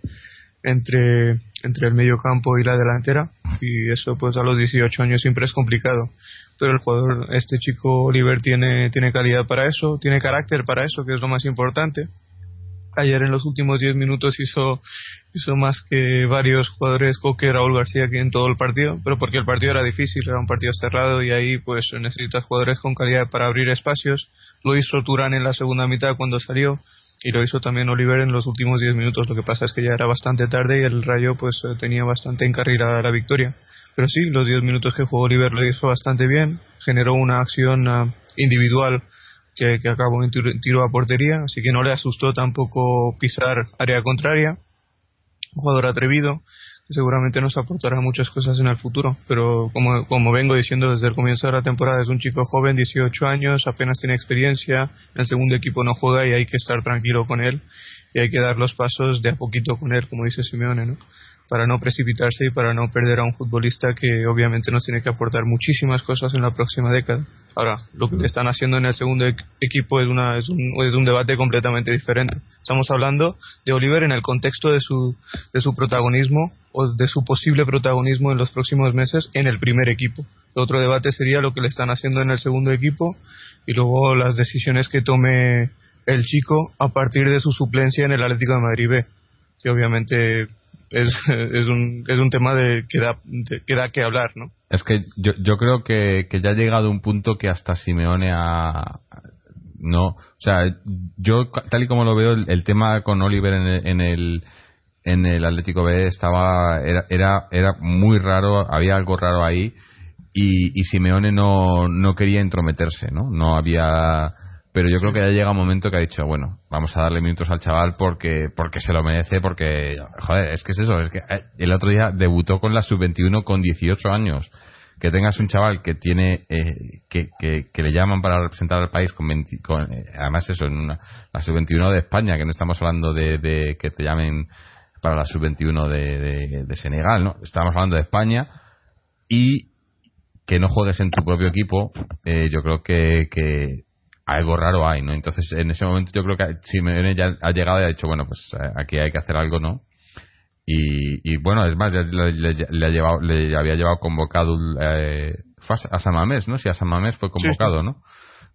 entre, entre el medio campo y la delantera, y eso pues a los 18 años siempre es complicado. Pero el jugador, este chico Oliver tiene, tiene calidad para eso, tiene carácter para eso, que es lo más importante ayer en los últimos 10 minutos hizo, hizo más que varios jugadores, Coque, Raúl García, que en todo el partido, pero porque el partido era difícil, era un partido cerrado y ahí pues necesitas jugadores con calidad para abrir espacios. Lo hizo Turán en la segunda mitad cuando salió y lo hizo también Oliver en los últimos 10 minutos. Lo que pasa es que ya era bastante tarde y el Rayo pues eh, tenía bastante encarrilada la victoria. Pero sí, los 10 minutos que jugó Oliver lo hizo bastante bien, generó una acción ah, individual que, acabó en tiro, a portería, así que no le asustó tampoco pisar área contraria. Jugador atrevido, que seguramente nos aportará muchas cosas en el futuro, pero como, como vengo diciendo desde el comienzo de la temporada, es un chico joven, 18 años, apenas tiene experiencia, en el segundo equipo no juega y hay que estar tranquilo con él y hay que dar los pasos de a poquito con él, como dice Simeone, ¿no? para no precipitarse y para no perder a un futbolista que obviamente nos tiene que aportar muchísimas cosas en la próxima década. Ahora, lo que están haciendo en el segundo equipo es, una, es, un, es un debate completamente diferente. Estamos hablando de Oliver en el contexto de su, de su protagonismo de su posible protagonismo en los próximos meses en el primer equipo. otro debate sería lo que le están haciendo en el segundo equipo y luego las decisiones que tome el chico a partir de su suplencia en el Atlético de Madrid B, que obviamente es, es, un, es un tema de que, da, que hablar, ¿no? Es que yo, yo creo que, que ya ha llegado un punto que hasta Simeone ha... No, o sea, yo tal y como lo veo, el, tema con Oliver en el, en el, en el Atlético B estaba era, era, era muy raro, había algo raro ahí y, y Simeone no, no quería entrometerse, ¿no? No había pero yo creo que ya llega un momento que ha dicho, bueno, vamos a darle minutos al chaval porque porque se lo merece, porque, joder, es que es eso, es que eh, el otro día debutó con la sub-21 con 18 años. Que tengas un chaval que tiene, eh, que, que, le llaman para representar al país con, con eh, además eso, en la sub-21 de España, que no estamos hablando de, de que te llamen para la sub-21 de, de, Senegal, ¿no? Estamos hablando de España y que no juegues en tu propio equipo, yo creo que, que algo raro hay, ¿no? Entonces, en ese momento yo creo que Simeone ya ha llegado y ha dicho, bueno, pues eh, aquí hay que hacer algo, ¿no? Y, y bueno, es más, ya le, ha llevado, le había llevado convocado eh, a San Mamés, ¿no? Si a San Mamés fue convocado, ¿no?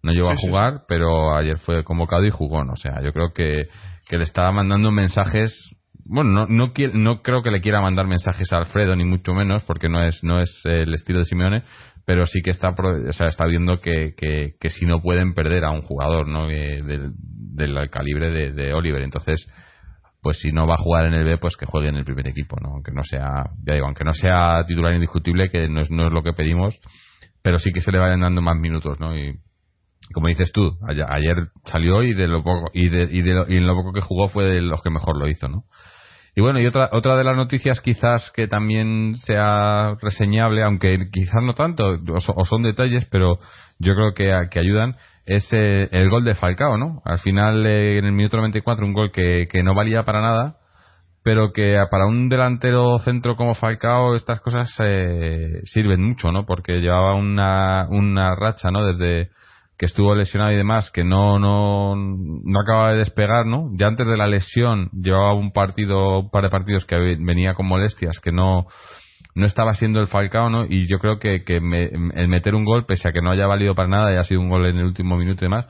No llegó a jugar, pero ayer fue convocado y jugó, ¿no? O sea, yo creo que, que le estaba mandando mensajes bueno, no, no, no, creo que le quiera mandar mensajes a Alfredo, ni mucho menos, porque no es, no es el estilo de Simeone, pero sí que está, o sea, está viendo que, que, que si no pueden perder a un jugador ¿no? del, del calibre de, Oliver. Entonces, pues si no va a jugar en el B, pues que juegue en el primer equipo, ¿no? Aunque no sea, ya digo, aunque no sea titular indiscutible, que no es, no es lo que pedimos, pero sí que se le vayan dando más minutos, ¿no? Y como dices tú, ayer salió y de lo poco y de, y, de y en lo poco que jugó fue de los que mejor lo hizo, ¿no? Y bueno, y otra, otra de las noticias quizás que también sea reseñable, aunque quizás no tanto, o, son detalles, pero yo creo que, que ayudan, es eh, el gol de Falcao, ¿no? Al final, eh, en el minuto 94, un gol que, que no valía para nada, pero que para un delantero centro como Falcao estas cosas eh, sirven mucho, ¿no? Porque llevaba una, una racha, ¿no? Desde que estuvo lesionado y demás, que no, no, no acababa de despegar, ¿no? Ya antes de la lesión llevaba un partido, un par de partidos que venía con molestias, que no, no estaba siendo el Falcao, ¿no? Y yo creo que, que el meter un gol, pese a que no haya valido para nada, y ha sido un gol en el último minuto y demás,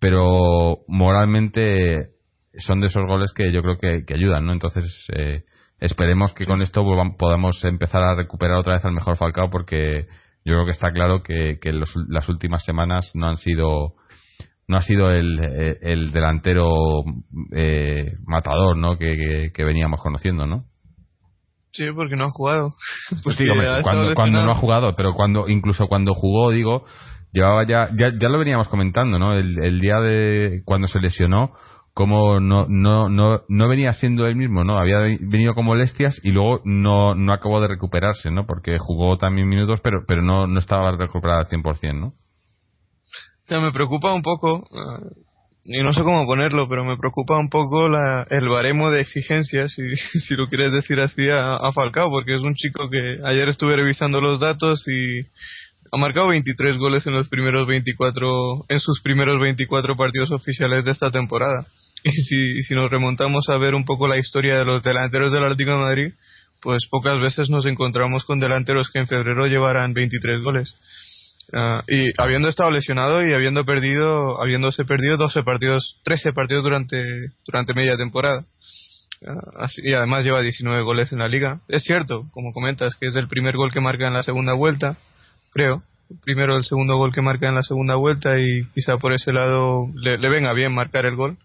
pero moralmente son de esos goles que yo creo que, ayudan, ¿no? Entonces, eh, esperemos que con esto podamos empezar a recuperar otra vez al mejor Falcao porque yo creo que está claro que, que las últimas semanas no han sido no ha sido el, el delantero eh, matador ¿no? Que, que, veníamos conociendo, ¿no? Sí, porque no ha jugado. Sí, cuando, cuando no ha jugado, pero cuando incluso cuando jugó, digo, llevaba ya, ya, ya lo veníamos comentando, ¿no? El, el día de cuando se lesionó, como no, no, no, no venía siendo el mismo, ¿no? Había venido con molestias y luego no, no acabó de recuperarse, ¿no? Porque jugó también minutos, pero, pero no, no estaba recuperado al 100%, ¿no? O sea, me preocupa un poco, eh, y no sé cómo ponerlo, pero me preocupa un poco la, el baremo de exigencias, si, si lo quieres decir así, a, a Falcao, porque es un chico que ayer estuve revisando los datos y ha marcado 23 goles en los primeros 24 en sus primeros 24 partidos oficiales de esta temporada. Y si, si nos remontamos a ver un poco la historia de los delanteros del Atlético de Madrid, pues pocas veces nos encontramos con delanteros que en febrero llevaran 23 goles. Ah, y habiendo estado lesionado y habiendo perdido, habiéndose perdido 12 partidos, 13 partidos durante, durante media temporada. Ah, y además lleva 19 goles en la liga. Es cierto, como comentas, que es el primer gol que marca en la segunda vuelta, creo. Primero el segundo gol que marca en la segunda vuelta y quizá por ese lado le venga bien marcar el gol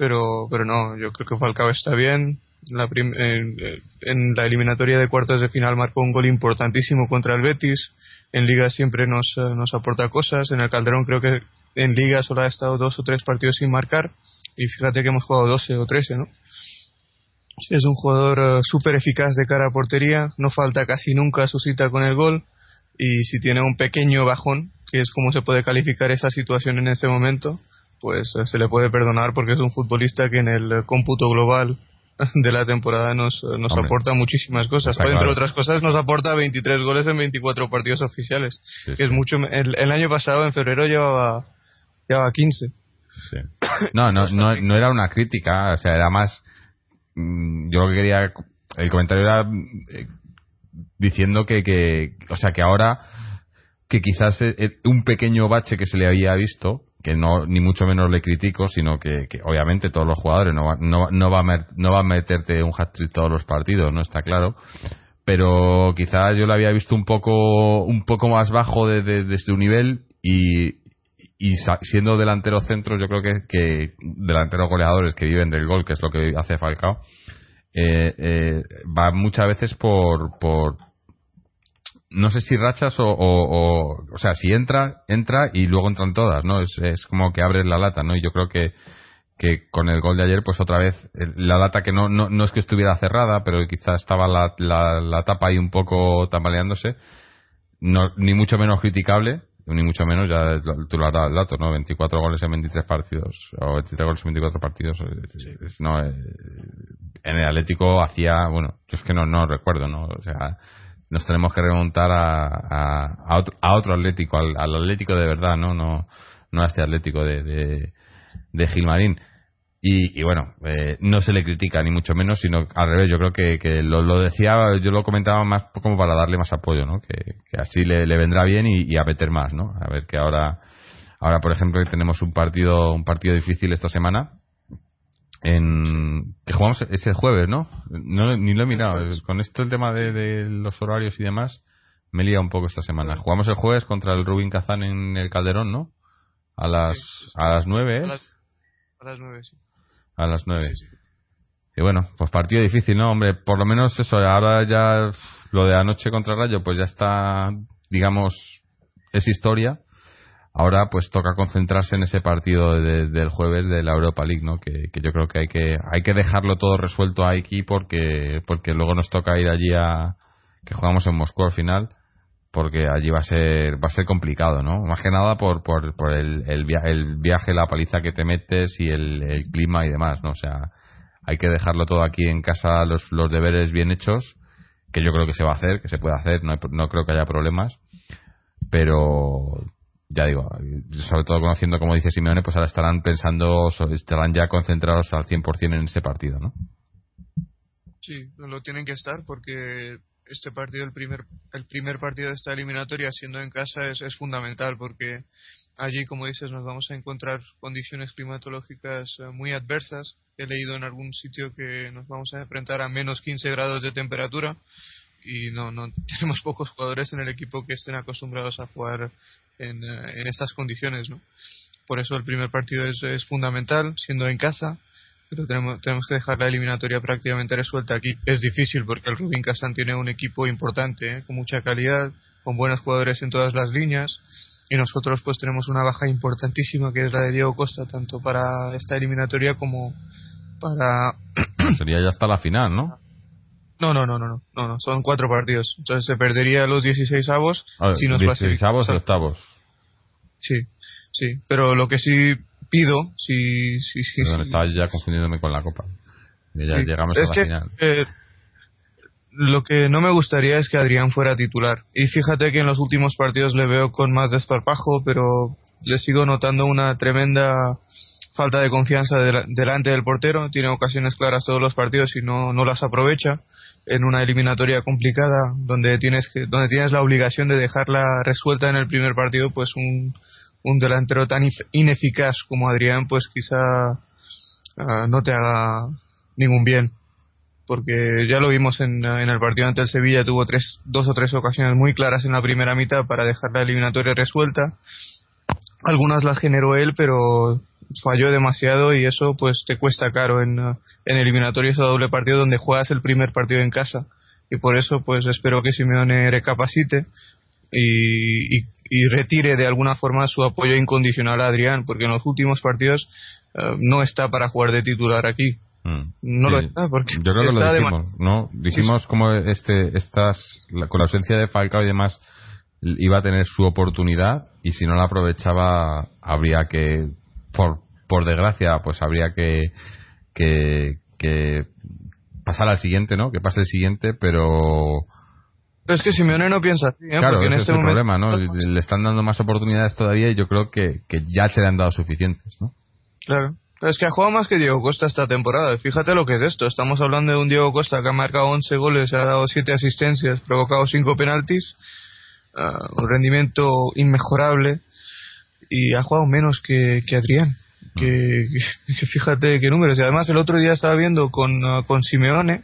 pero, pero no, yo creo que Falcao está bien. La en, la eliminatoria de cuartos de final marcó un gol importantísimo contra el Betis. En Liga siempre nos, eh, nos aporta cosas. En el Calderón creo que en Liga solo ha estado dos o tres partidos sin marcar. Y fíjate que hemos jugado 12 o 13, ¿no? Es un jugador eh, súper eficaz de cara a portería. No falta casi nunca su cita con el gol. Y si tiene un pequeño bajón, que es como se puede calificar esa situación en este momento, pues eh, se le puede perdonar porque es un futbolista que en el cómputo global de la temporada nos, eh, nos aporta muchísimas cosas. Entre otras cosas, nos aporta 23 goles en 24 partidos oficiales, que es mucho. El, año pasado, en febrero, llevaba, llevaba 15. No, no, no, no era una crítica, o sea, era más. Mm, yo lo que quería. El comentario era eh, diciendo que, que, o sea, que ahora que quizás un pequeño bache que se le había visto que no ni mucho menos le critico, sino que, obviamente todos los jugadores no va, no, no, va a no va a meterte un hat-trick todos los partidos, no está claro. Pero quizás yo lo había visto un poco un poco más bajo de, de, su nivel y, y siendo delantero centro, yo creo que, que delanteros goleadores que viven del gol, que es lo que hace Falcao, eh, eh, va muchas veces por, por, no sé si rachas o, o, o, sea, si entra, entra y luego entran todas, ¿no? Es, es como que abres la lata, ¿no? Y yo creo que, que con el gol de ayer, pues otra vez, la lata que no, no, no es que estuviera cerrada, pero quizás estaba la, la, la tapa ahí un poco tambaleándose, no, ni mucho menos criticable, ni mucho menos, ya tú lo has dado el dato, ¿no? 24 goles en 23 partidos, o 23 goles en 24 partidos, no, eh, en el Atlético hacía, bueno, yo es que no, no recuerdo, ¿no? O sea, nos tenemos que remontar a, a, otro, a otro, Atlético, al, Atlético de verdad, ¿no? No, no a este Atlético de, de, Gilmarín. Y, y bueno, eh, no se le critica ni mucho menos, sino al revés. Yo creo que, que lo, lo, decía, yo lo comentaba más como para darle más apoyo, ¿no? Que, que así le, le, vendrá bien y, y, a meter más, ¿no? A ver que ahora, ahora por ejemplo, tenemos un partido, un partido difícil esta semana en que jugamos ese jueves, ¿no? no ni lo he mirado. Con esto el tema de, los horarios y demás, me lía un poco esta semana. Jugamos el jueves contra el Rubin Kazán en el Calderón, ¿no? A las a las nueve, A las, nueve, sí. A las nueve. y bueno, pues partido difícil, ¿no? Hombre, por lo menos eso, ahora ya lo de anoche contra Rayo, pues ya está, digamos, es historia. Ahora pues toca concentrarse en ese partido del jueves de la Europa League, ¿no? Que, yo creo que hay que hay que dejarlo todo resuelto aquí porque porque luego nos toca ir allí a que jugamos en Moscú al final porque allí va a ser va a ser complicado, ¿no? Más que nada por por, por el, el, viaje, la paliza que te metes y el, el clima y demás, ¿no? O sea, hay que dejarlo todo aquí en casa, los, los deberes bien hechos, que yo creo que se va a hacer, que se puede hacer, no, no creo que haya problemas, pero ya digo, sobre todo conociendo, como dice Simeone, pues ahora estarán pensando, estarán ya concentrados al 100% en ese partido, ¿no? Sí, lo tienen que estar porque este partido, el primer, el primer partido de esta eliminatoria, siendo en casa, es, es fundamental porque allí, como dices, nos vamos a encontrar condiciones climatológicas eh, muy adversas. He leído en algún sitio que nos vamos a enfrentar a menos 15 grados de temperatura y no, no tenemos pocos jugadores en el equipo que estén acostumbrados a jugar en, eh, en estas condiciones. ¿no? Por eso el primer partido es, es fundamental, siendo en casa pero tenemos, tenemos que dejar la eliminatoria prácticamente resuelta aquí. Es difícil porque el Rubin Kazan tiene un equipo importante, ¿eh? con mucha calidad, con buenos jugadores en todas las líneas y nosotros pues tenemos una baja importantísima que es la de Diego Costa tanto para esta eliminatoria como para sería ya hasta la final no no no no no no no, son cuatro partidos entonces se perdería los 16 avos si nos 16 avos y octavos sí sí pero lo que sí pido si si, si, estaba ya confundiéndome con la copa ya llegamos a la final eh, lo que no me gustaría es que Adrián fuera titular. Y fíjate que en los últimos partidos le veo con más desparpajo, pero le sigo notando una tremenda falta de confianza delante del portero. Tiene ocasiones claras todos los partidos y no, no las aprovecha. En una eliminatoria complicada, donde tienes, que, donde tienes la obligación de dejarla resuelta en el primer partido, pues un, un delantero tan ineficaz como Adrián, pues quizá ah, no te haga ningún bien porque ya lo vimos en, el partido ante el Sevilla, tuvo tres, dos o tres ocasiones muy claras en la primera mitad para dejar la eliminatoria resuelta. Algunas las generó él, pero falló demasiado y eso pues te cuesta caro en, en eliminatorios a doble partido donde juegas el primer partido en casa. Y por eso pues espero que Simeone recapacite y, y, retire de alguna forma su apoyo incondicional a Adrián, porque en los últimos partidos eh, no está para jugar de titular aquí. Mm. No lo está porque yo creo que lo dijimos, ¿no? Dijimos como este, estas, con la ausencia de Falcao y demás, iba a tener su oportunidad y si no la aprovechaba habría que, por, por desgracia, pues habría que, que, que pasar al siguiente, ¿no? Que pase el siguiente, pero... Pero es que Simeone no piensa así, ¿eh? Claro, porque en este es el problema, ¿no? Le están dando más oportunidades todavía y yo creo que, que ya se le han dado suficientes, ¿no? Claro. Es que ha jugado más que Diego Costa esta temporada. Fíjate lo que es esto. Estamos hablando de un Diego Costa que ha marcado 11 goles, ha dado 7 asistencias, provocado 5 penaltis, ah, un rendimiento inmejorable y ha jugado menos que, que Adrián. Que, fíjate qué números. Y además el otro día estaba viendo con, ah, con Simeone.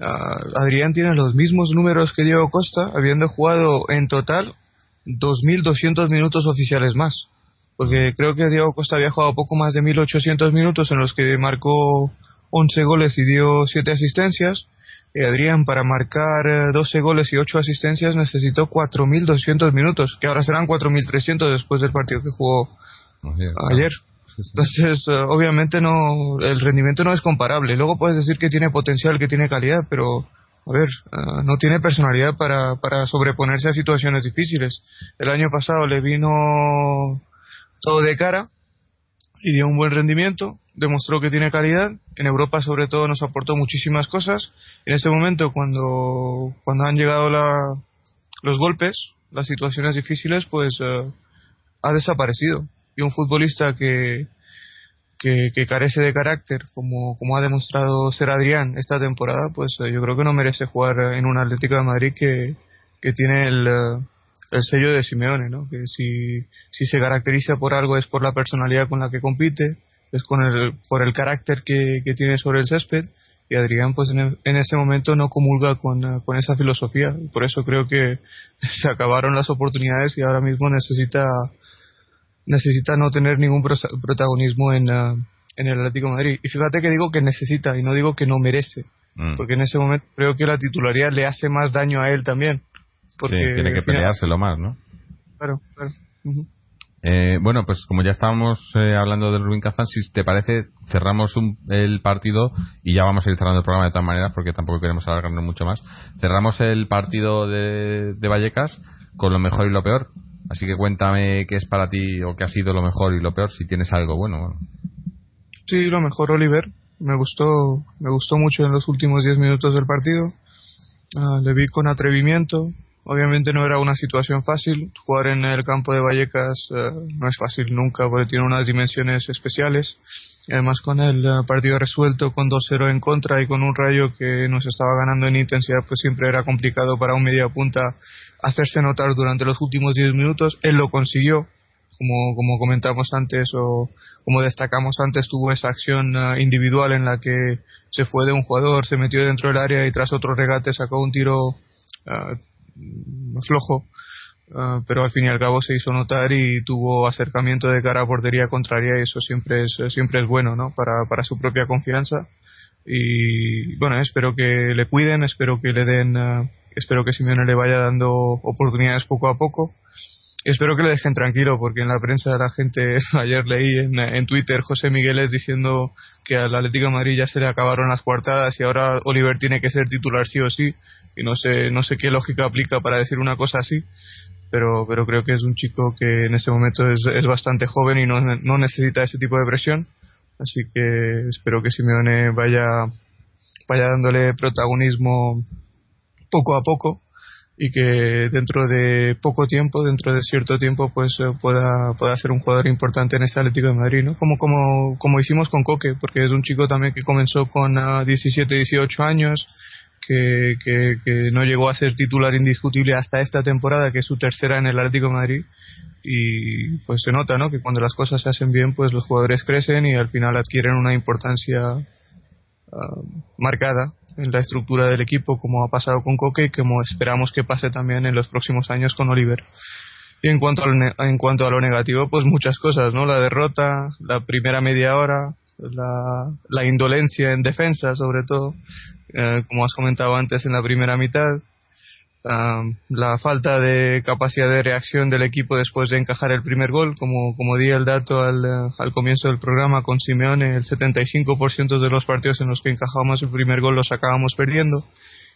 Ah, Adrián tiene los mismos números que Diego Costa, habiendo jugado en total 2.200 minutos oficiales más porque creo que Diego Costa había jugado poco más de 1800 minutos en los que marcó 11 goles y dio 7 asistencias. Y Adrián, para marcar 12 eh, goles y 8 asistencias, necesitó 4.200 minutos, que ahora serán 4.300 después del partido que jugó ayer. Entonces, eh, obviamente no, el rendimiento no es comparable. Luego puedes decir que tiene potencial, que tiene calidad, pero a ver, eh, no tiene personalidad para, para sobreponerse a situaciones difíciles. El año pasado le vino todo de cara y dio un buen rendimiento, demostró que tiene calidad. En Europa, sobre todo, nos aportó muchísimas cosas. En este momento, cuando, cuando han llegado la, los golpes, las situaciones difíciles, pues eh, ha desaparecido. Y un futbolista que, que, carece de carácter, como, como ha demostrado ser Adrián esta temporada, pues eh, yo creo que no merece jugar en un Atlético de Madrid que, que tiene el, eh, el sello de Simeone, ¿no? Que si, si se caracteriza por algo es por la personalidad con la que compite, es con el, por el carácter que, que tiene sobre el césped y Adrián pues en, en este momento no comulga con, con esa filosofía por eso creo que se acabaron las oportunidades y ahora mismo necesita necesita no tener ningún protagonismo en, en el Atlético de Madrid. Y fíjate que digo que necesita y no digo que no merece. Mm. Porque en ese momento creo que la titularidad le hace más daño a él también. Porque sí, tiene que peleárselo más, ¿no? Claro, claro. Eh, bueno, pues como ya estábamos eh, hablando del Rubin Kazan, si te parece, cerramos el partido y ya vamos a ir cerrando el programa de todas maneras porque tampoco queremos alargarnos mucho más. Cerramos el partido de, de Vallecas con lo mejor y lo peor. Así que cuéntame qué es para ti o qué ha sido lo mejor y lo peor, si tienes algo bueno. Sí, lo mejor, Oliver. Me gustó, me gustó mucho en los últimos 10 minutos del partido. Ah, le vi con atrevimiento. Obviamente no era una situación fácil. Jugar en el campo de Vallecas eh, no es fácil nunca porque tiene unas dimensiones especiales. Además con el eh, partido resuelto con 2-0 en contra y con un rayo que nos estaba ganando en intensidad, pues siempre era complicado para un media punta hacerse notar durante los últimos 10 minutos. Él lo consiguió, como, como comentamos antes o como destacamos antes, tuvo esa acción eh, individual en la que se fue de un jugador, se metió dentro del área y tras otro regate sacó un tiro uh, flojo, uh, pero al fin y al cabo se hizo notar y tuvo acercamiento de cara a portería contraria y eso siempre es, siempre es bueno ¿no? para, para su propia confianza. Y bueno, espero que le cuiden, espero que le den, uh, espero que Simeone le vaya dando oportunidades poco a poco espero que le dejen tranquilo porque en la prensa la gente ayer leí en, Twitter José Migueles diciendo que al Atlético de Madrid ya se le acabaron las cuartadas y ahora Oliver tiene que ser titular sí o sí. Y no sé no sé qué lógica aplica para decir una cosa así pero pero creo que es un chico que en este momento es, es bastante joven y no, no necesita ese tipo de presión. Así que espero que Simeone vaya vaya dándole protagonismo poco a poco y que dentro de poco tiempo, dentro de cierto tiempo, pues eh, pueda, pueda ser un jugador importante en este Atlético de Madrid, ¿no? Como, como, como hicimos con Coque, porque es un chico también que comenzó con 17, ah, 18 años, que, que, que, no llegó a ser titular indiscutible hasta esta temporada, que es su tercera en el Atlético de Madrid, y pues se nota, ¿no? Que cuando las cosas se hacen bien, pues los jugadores crecen y al final adquieren una importancia ah, marcada en la estructura del equipo como ha pasado con Coque y como esperamos que pase también en los próximos años con Oliver. Y en cuanto, a en cuanto a lo negativo, pues muchas cosas, ¿no? La derrota, la primera media hora, la, la indolencia en defensa, sobre todo, eh, como has comentado antes en la primera mitad, la falta de capacidad de reacción del equipo después de encajar el primer gol, como, como di el dato al, eh, al comienzo del programa con Simeone, el 75% de los partidos en los que encajábamos el primer gol los acabamos perdiendo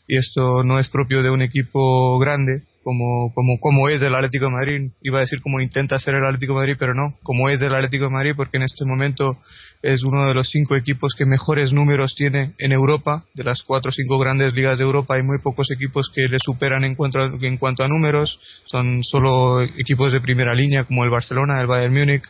y esto no es propio de un equipo grande como, como, como es del Atlético de Madrid. Iba a decir como intenta ser el Atlético de Madrid, pero no, como es del Atlético de Madrid, porque en este momento es uno de los cinco equipos que mejores números tiene en Europa. De las cuatro o cinco grandes ligas de Europa hay muy pocos equipos que le superan en cuanto a, en cuanto a números. Son solo equipos de primera línea como el Barcelona, el Bayern Múnich.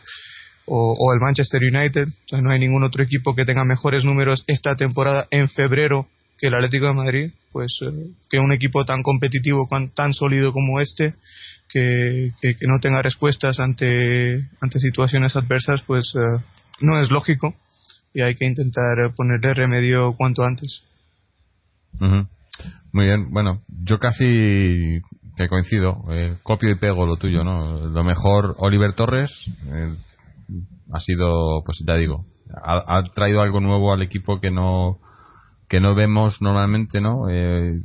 O, o el Manchester United, Entonces no hay ningún otro equipo que tenga mejores números esta temporada en febrero que el Atlético de Madrid, pues eh, que un equipo tan competitivo, tan sólido como este, que, que, no tenga respuestas ante, ante situaciones adversas, pues eh, no es lógico y hay que intentar ponerle remedio cuanto antes. Muy bien, bueno, yo casi que coincido, eh, copio y pego lo tuyo, ¿no? Lo mejor, Oliver Torres ha sido, pues ya digo, ha traído algo nuevo al equipo que no que no vemos normalmente, ¿no? Eh,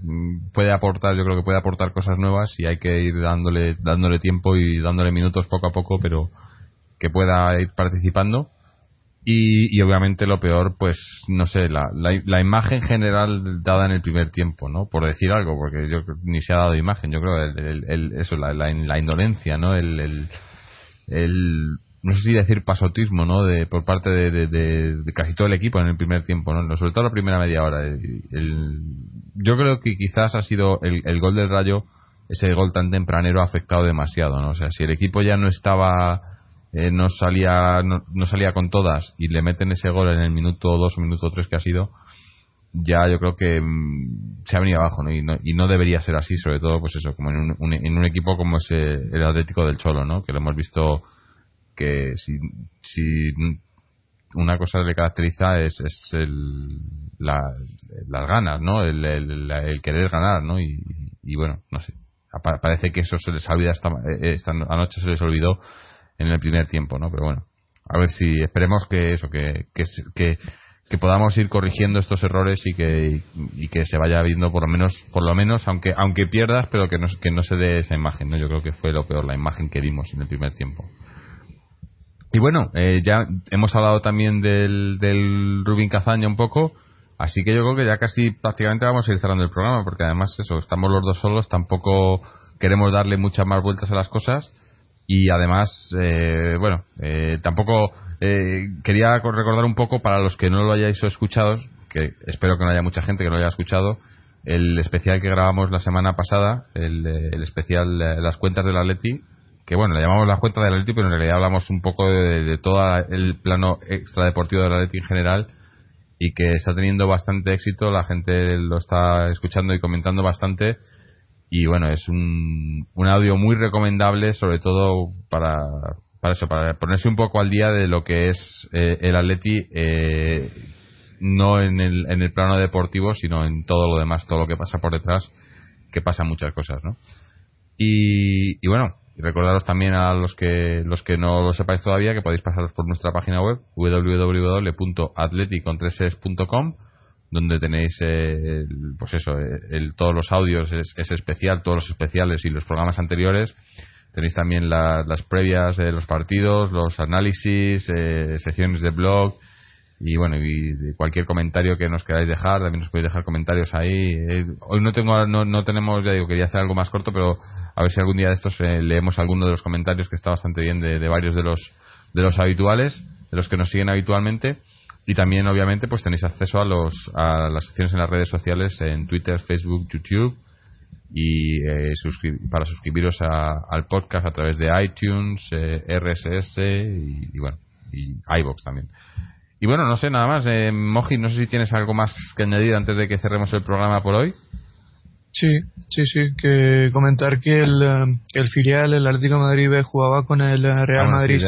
puede aportar, yo creo que puede aportar cosas nuevas y hay que ir dándole, dándole tiempo y dándole minutos poco a poco, pero que pueda ir participando. Y, obviamente lo peor, pues, no sé, la, la, imagen general dada en el primer tiempo, ¿no? Por decir algo, porque yo ni se ha dado imagen, yo creo, el, eso, la, la, indolencia, ¿no? el, el no sé si decir pasotismo, ¿no? De, por parte de, casi todo el equipo en el primer tiempo, ¿no? Sobre todo la primera media hora. yo creo que quizás ha sido el, gol del Rayo, ese gol tan tempranero ha afectado demasiado, ¿no? O sea, si el equipo ya no estaba, eh, no salía, no, salía con todas y le meten ese gol en el minuto dos o minuto tres que ha sido, ya yo creo que mm, se ha venido abajo, ¿no? Y, ¿no? y no debería ser así, sobre todo, pues eso, como en un, en un equipo como es el Atlético del Cholo, ¿no? Que lo hemos visto que si, una cosa que le caracteriza es, es el, las ganas, ¿no? El, el, querer ganar, ¿no? Y, y, bueno, no sé. Parece que eso se les ha olvidado esta, esta anoche se les olvidó en el primer tiempo, ¿no? Pero bueno. a ver si esperemos que eso, que, que, que, que podamos ir corrigiendo estos errores y que, y que se vaya viendo por lo menos, por lo menos, aunque, aunque pierdas, pero que no, que no se dé esa imagen, ¿no? Yo creo que fue lo peor, la imagen que dimos en el primer tiempo. Y bueno, eh, ya hemos hablado también del, del Rubín Cazaña un poco, así que yo creo que ya casi prácticamente vamos a ir cerrando el programa, porque además eso, estamos los dos solos, tampoco queremos darle muchas más vueltas a las cosas. Y además, eh, bueno, eh, tampoco eh, quería recordar un poco para los que no lo hayáis escuchado, que espero que no haya mucha gente que no lo haya escuchado, el especial que grabamos la semana pasada, el, el especial Las cuentas del Atleti, que bueno, le llamamos las cuentas del Atleti, pero en realidad hablamos un poco de, todo el plano extradeportivo del Atleti en general y que está teniendo bastante éxito, la gente lo está escuchando y comentando bastante y bueno, es un, un audio muy recomendable, sobre todo para, para eso, para ponerse un poco al día de lo que es eh, el Atleti, eh, no en el, en el plano deportivo, sino en todo lo demás, todo lo que pasa por detrás, que pasan muchas cosas, ¿no? Y, y bueno, recordaros también a los que los que no lo sepáis todavía que podéis pasaros por nuestra página web www.atleticontreses.com donde tenéis eh, pues eso el, todos los audios es, especial todos los especiales y los programas anteriores. Tenéis también las previas de los partidos los análisis eh, secciones de blog y bueno y cualquier comentario que nos queráis dejar también nos podéis dejar comentarios ahí. Eh, hoy no tengo no, no tenemos ya digo quería hacer algo más corto pero a ver si algún día de estos leemos alguno de los comentarios que está bastante bien de, de varios de los de los habituales de los que nos siguen habitualmente. Y también, obviamente, pues tenéis acceso a, los, a las secciones en las redes sociales, en Twitter, Facebook, YouTube, y eh, para suscribiros al podcast a través de iTunes, eh, RSS y, bueno, y iBox también. Y bueno, no sé nada más. Eh, Moji, no sé si tienes algo más que añadir antes de que cerremos el programa por hoy. Sí, sí, sí. Que comentar que el, eh, el filial, el Atlético Madrid jugaba con el Real ah, Madrid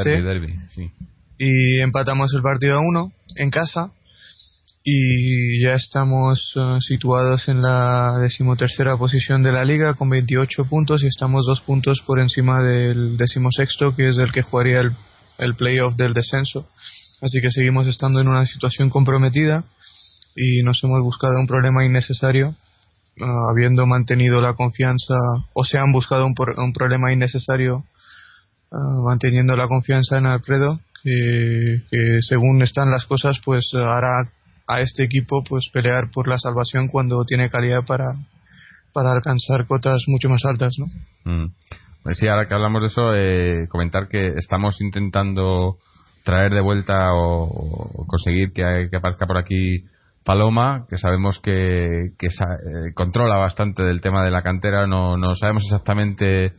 sí y empatamos el partido a uno en casa y ya estamos eh, situados en la decimotercera posición de la liga con 28 puntos y estamos dos puntos por encima del decimosexto que es el que jugaría el, el playoff del descenso así que seguimos estando en una situación comprometida y nos hemos buscado un problema innecesario eh, habiendo mantenido la confianza o se han buscado un, un problema innecesario eh, manteniendo la confianza en Alfredo que, según están las cosas pues hará a este equipo pues pelear por la salvación cuando tiene calidad para, para alcanzar cotas mucho más altas ¿no? Mm. Pues sí, ahora que hablamos de eso, eh, comentar que estamos intentando traer de vuelta o, conseguir que, que, aparezca por aquí Paloma, que sabemos que, que eh, controla bastante del tema de la cantera, no, no sabemos exactamente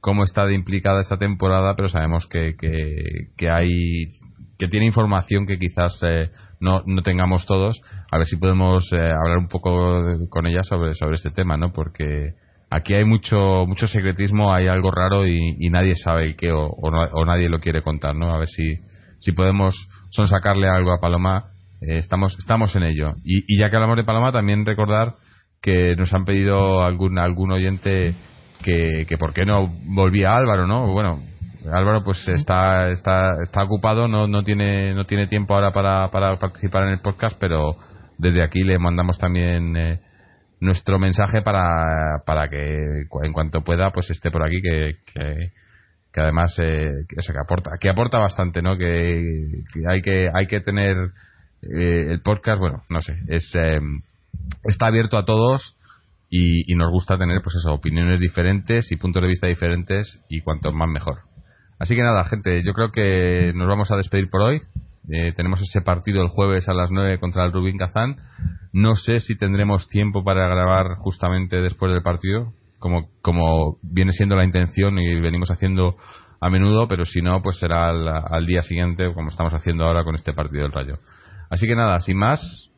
cómo está implicada esta temporada, pero sabemos que, que, hay que tiene información que quizás eh, no, no tengamos todos. A ver si podemos eh, hablar un poco con ella sobre, sobre este tema, ¿no? Porque aquí hay mucho mucho secretismo, hay algo raro y, nadie sabe qué o, o, nadie lo quiere contar, ¿no? A ver si, si podemos son sacarle algo a Paloma. Eh, estamos estamos en ello. Y, y ya que hablamos de Paloma, también recordar que nos han pedido algún algún oyente que, que por qué no volvía Álvaro, ¿no? Bueno, Álvaro pues está está está ocupado, no no tiene no tiene tiempo ahora para, para participar en el podcast, pero desde aquí le mandamos también eh, nuestro mensaje para, para que en cuanto pueda pues esté por aquí que, que, que además eh, que, que aporta que aporta bastante no que, hay que hay que tener eh, el podcast bueno no sé es eh, está abierto a todos y, nos gusta tener pues eso, opiniones diferentes y puntos de vista diferentes y cuanto más mejor. Así que nada, gente, yo creo que nos vamos a despedir por hoy. Eh, tenemos ese partido el jueves a las 9 contra el Rubín Kazán. No sé si tendremos tiempo para grabar justamente después del partido, como, como viene siendo la intención y venimos haciendo a menudo, pero si no, pues será al, al día siguiente, como estamos haciendo ahora con este partido del Rayo. Así que nada, sin más,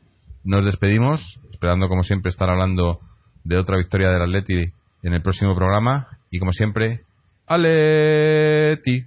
nos despedimos, esperando como siempre estar hablando de otra victoria del Atleti en el próximo programa. Y como siempre, Aleti.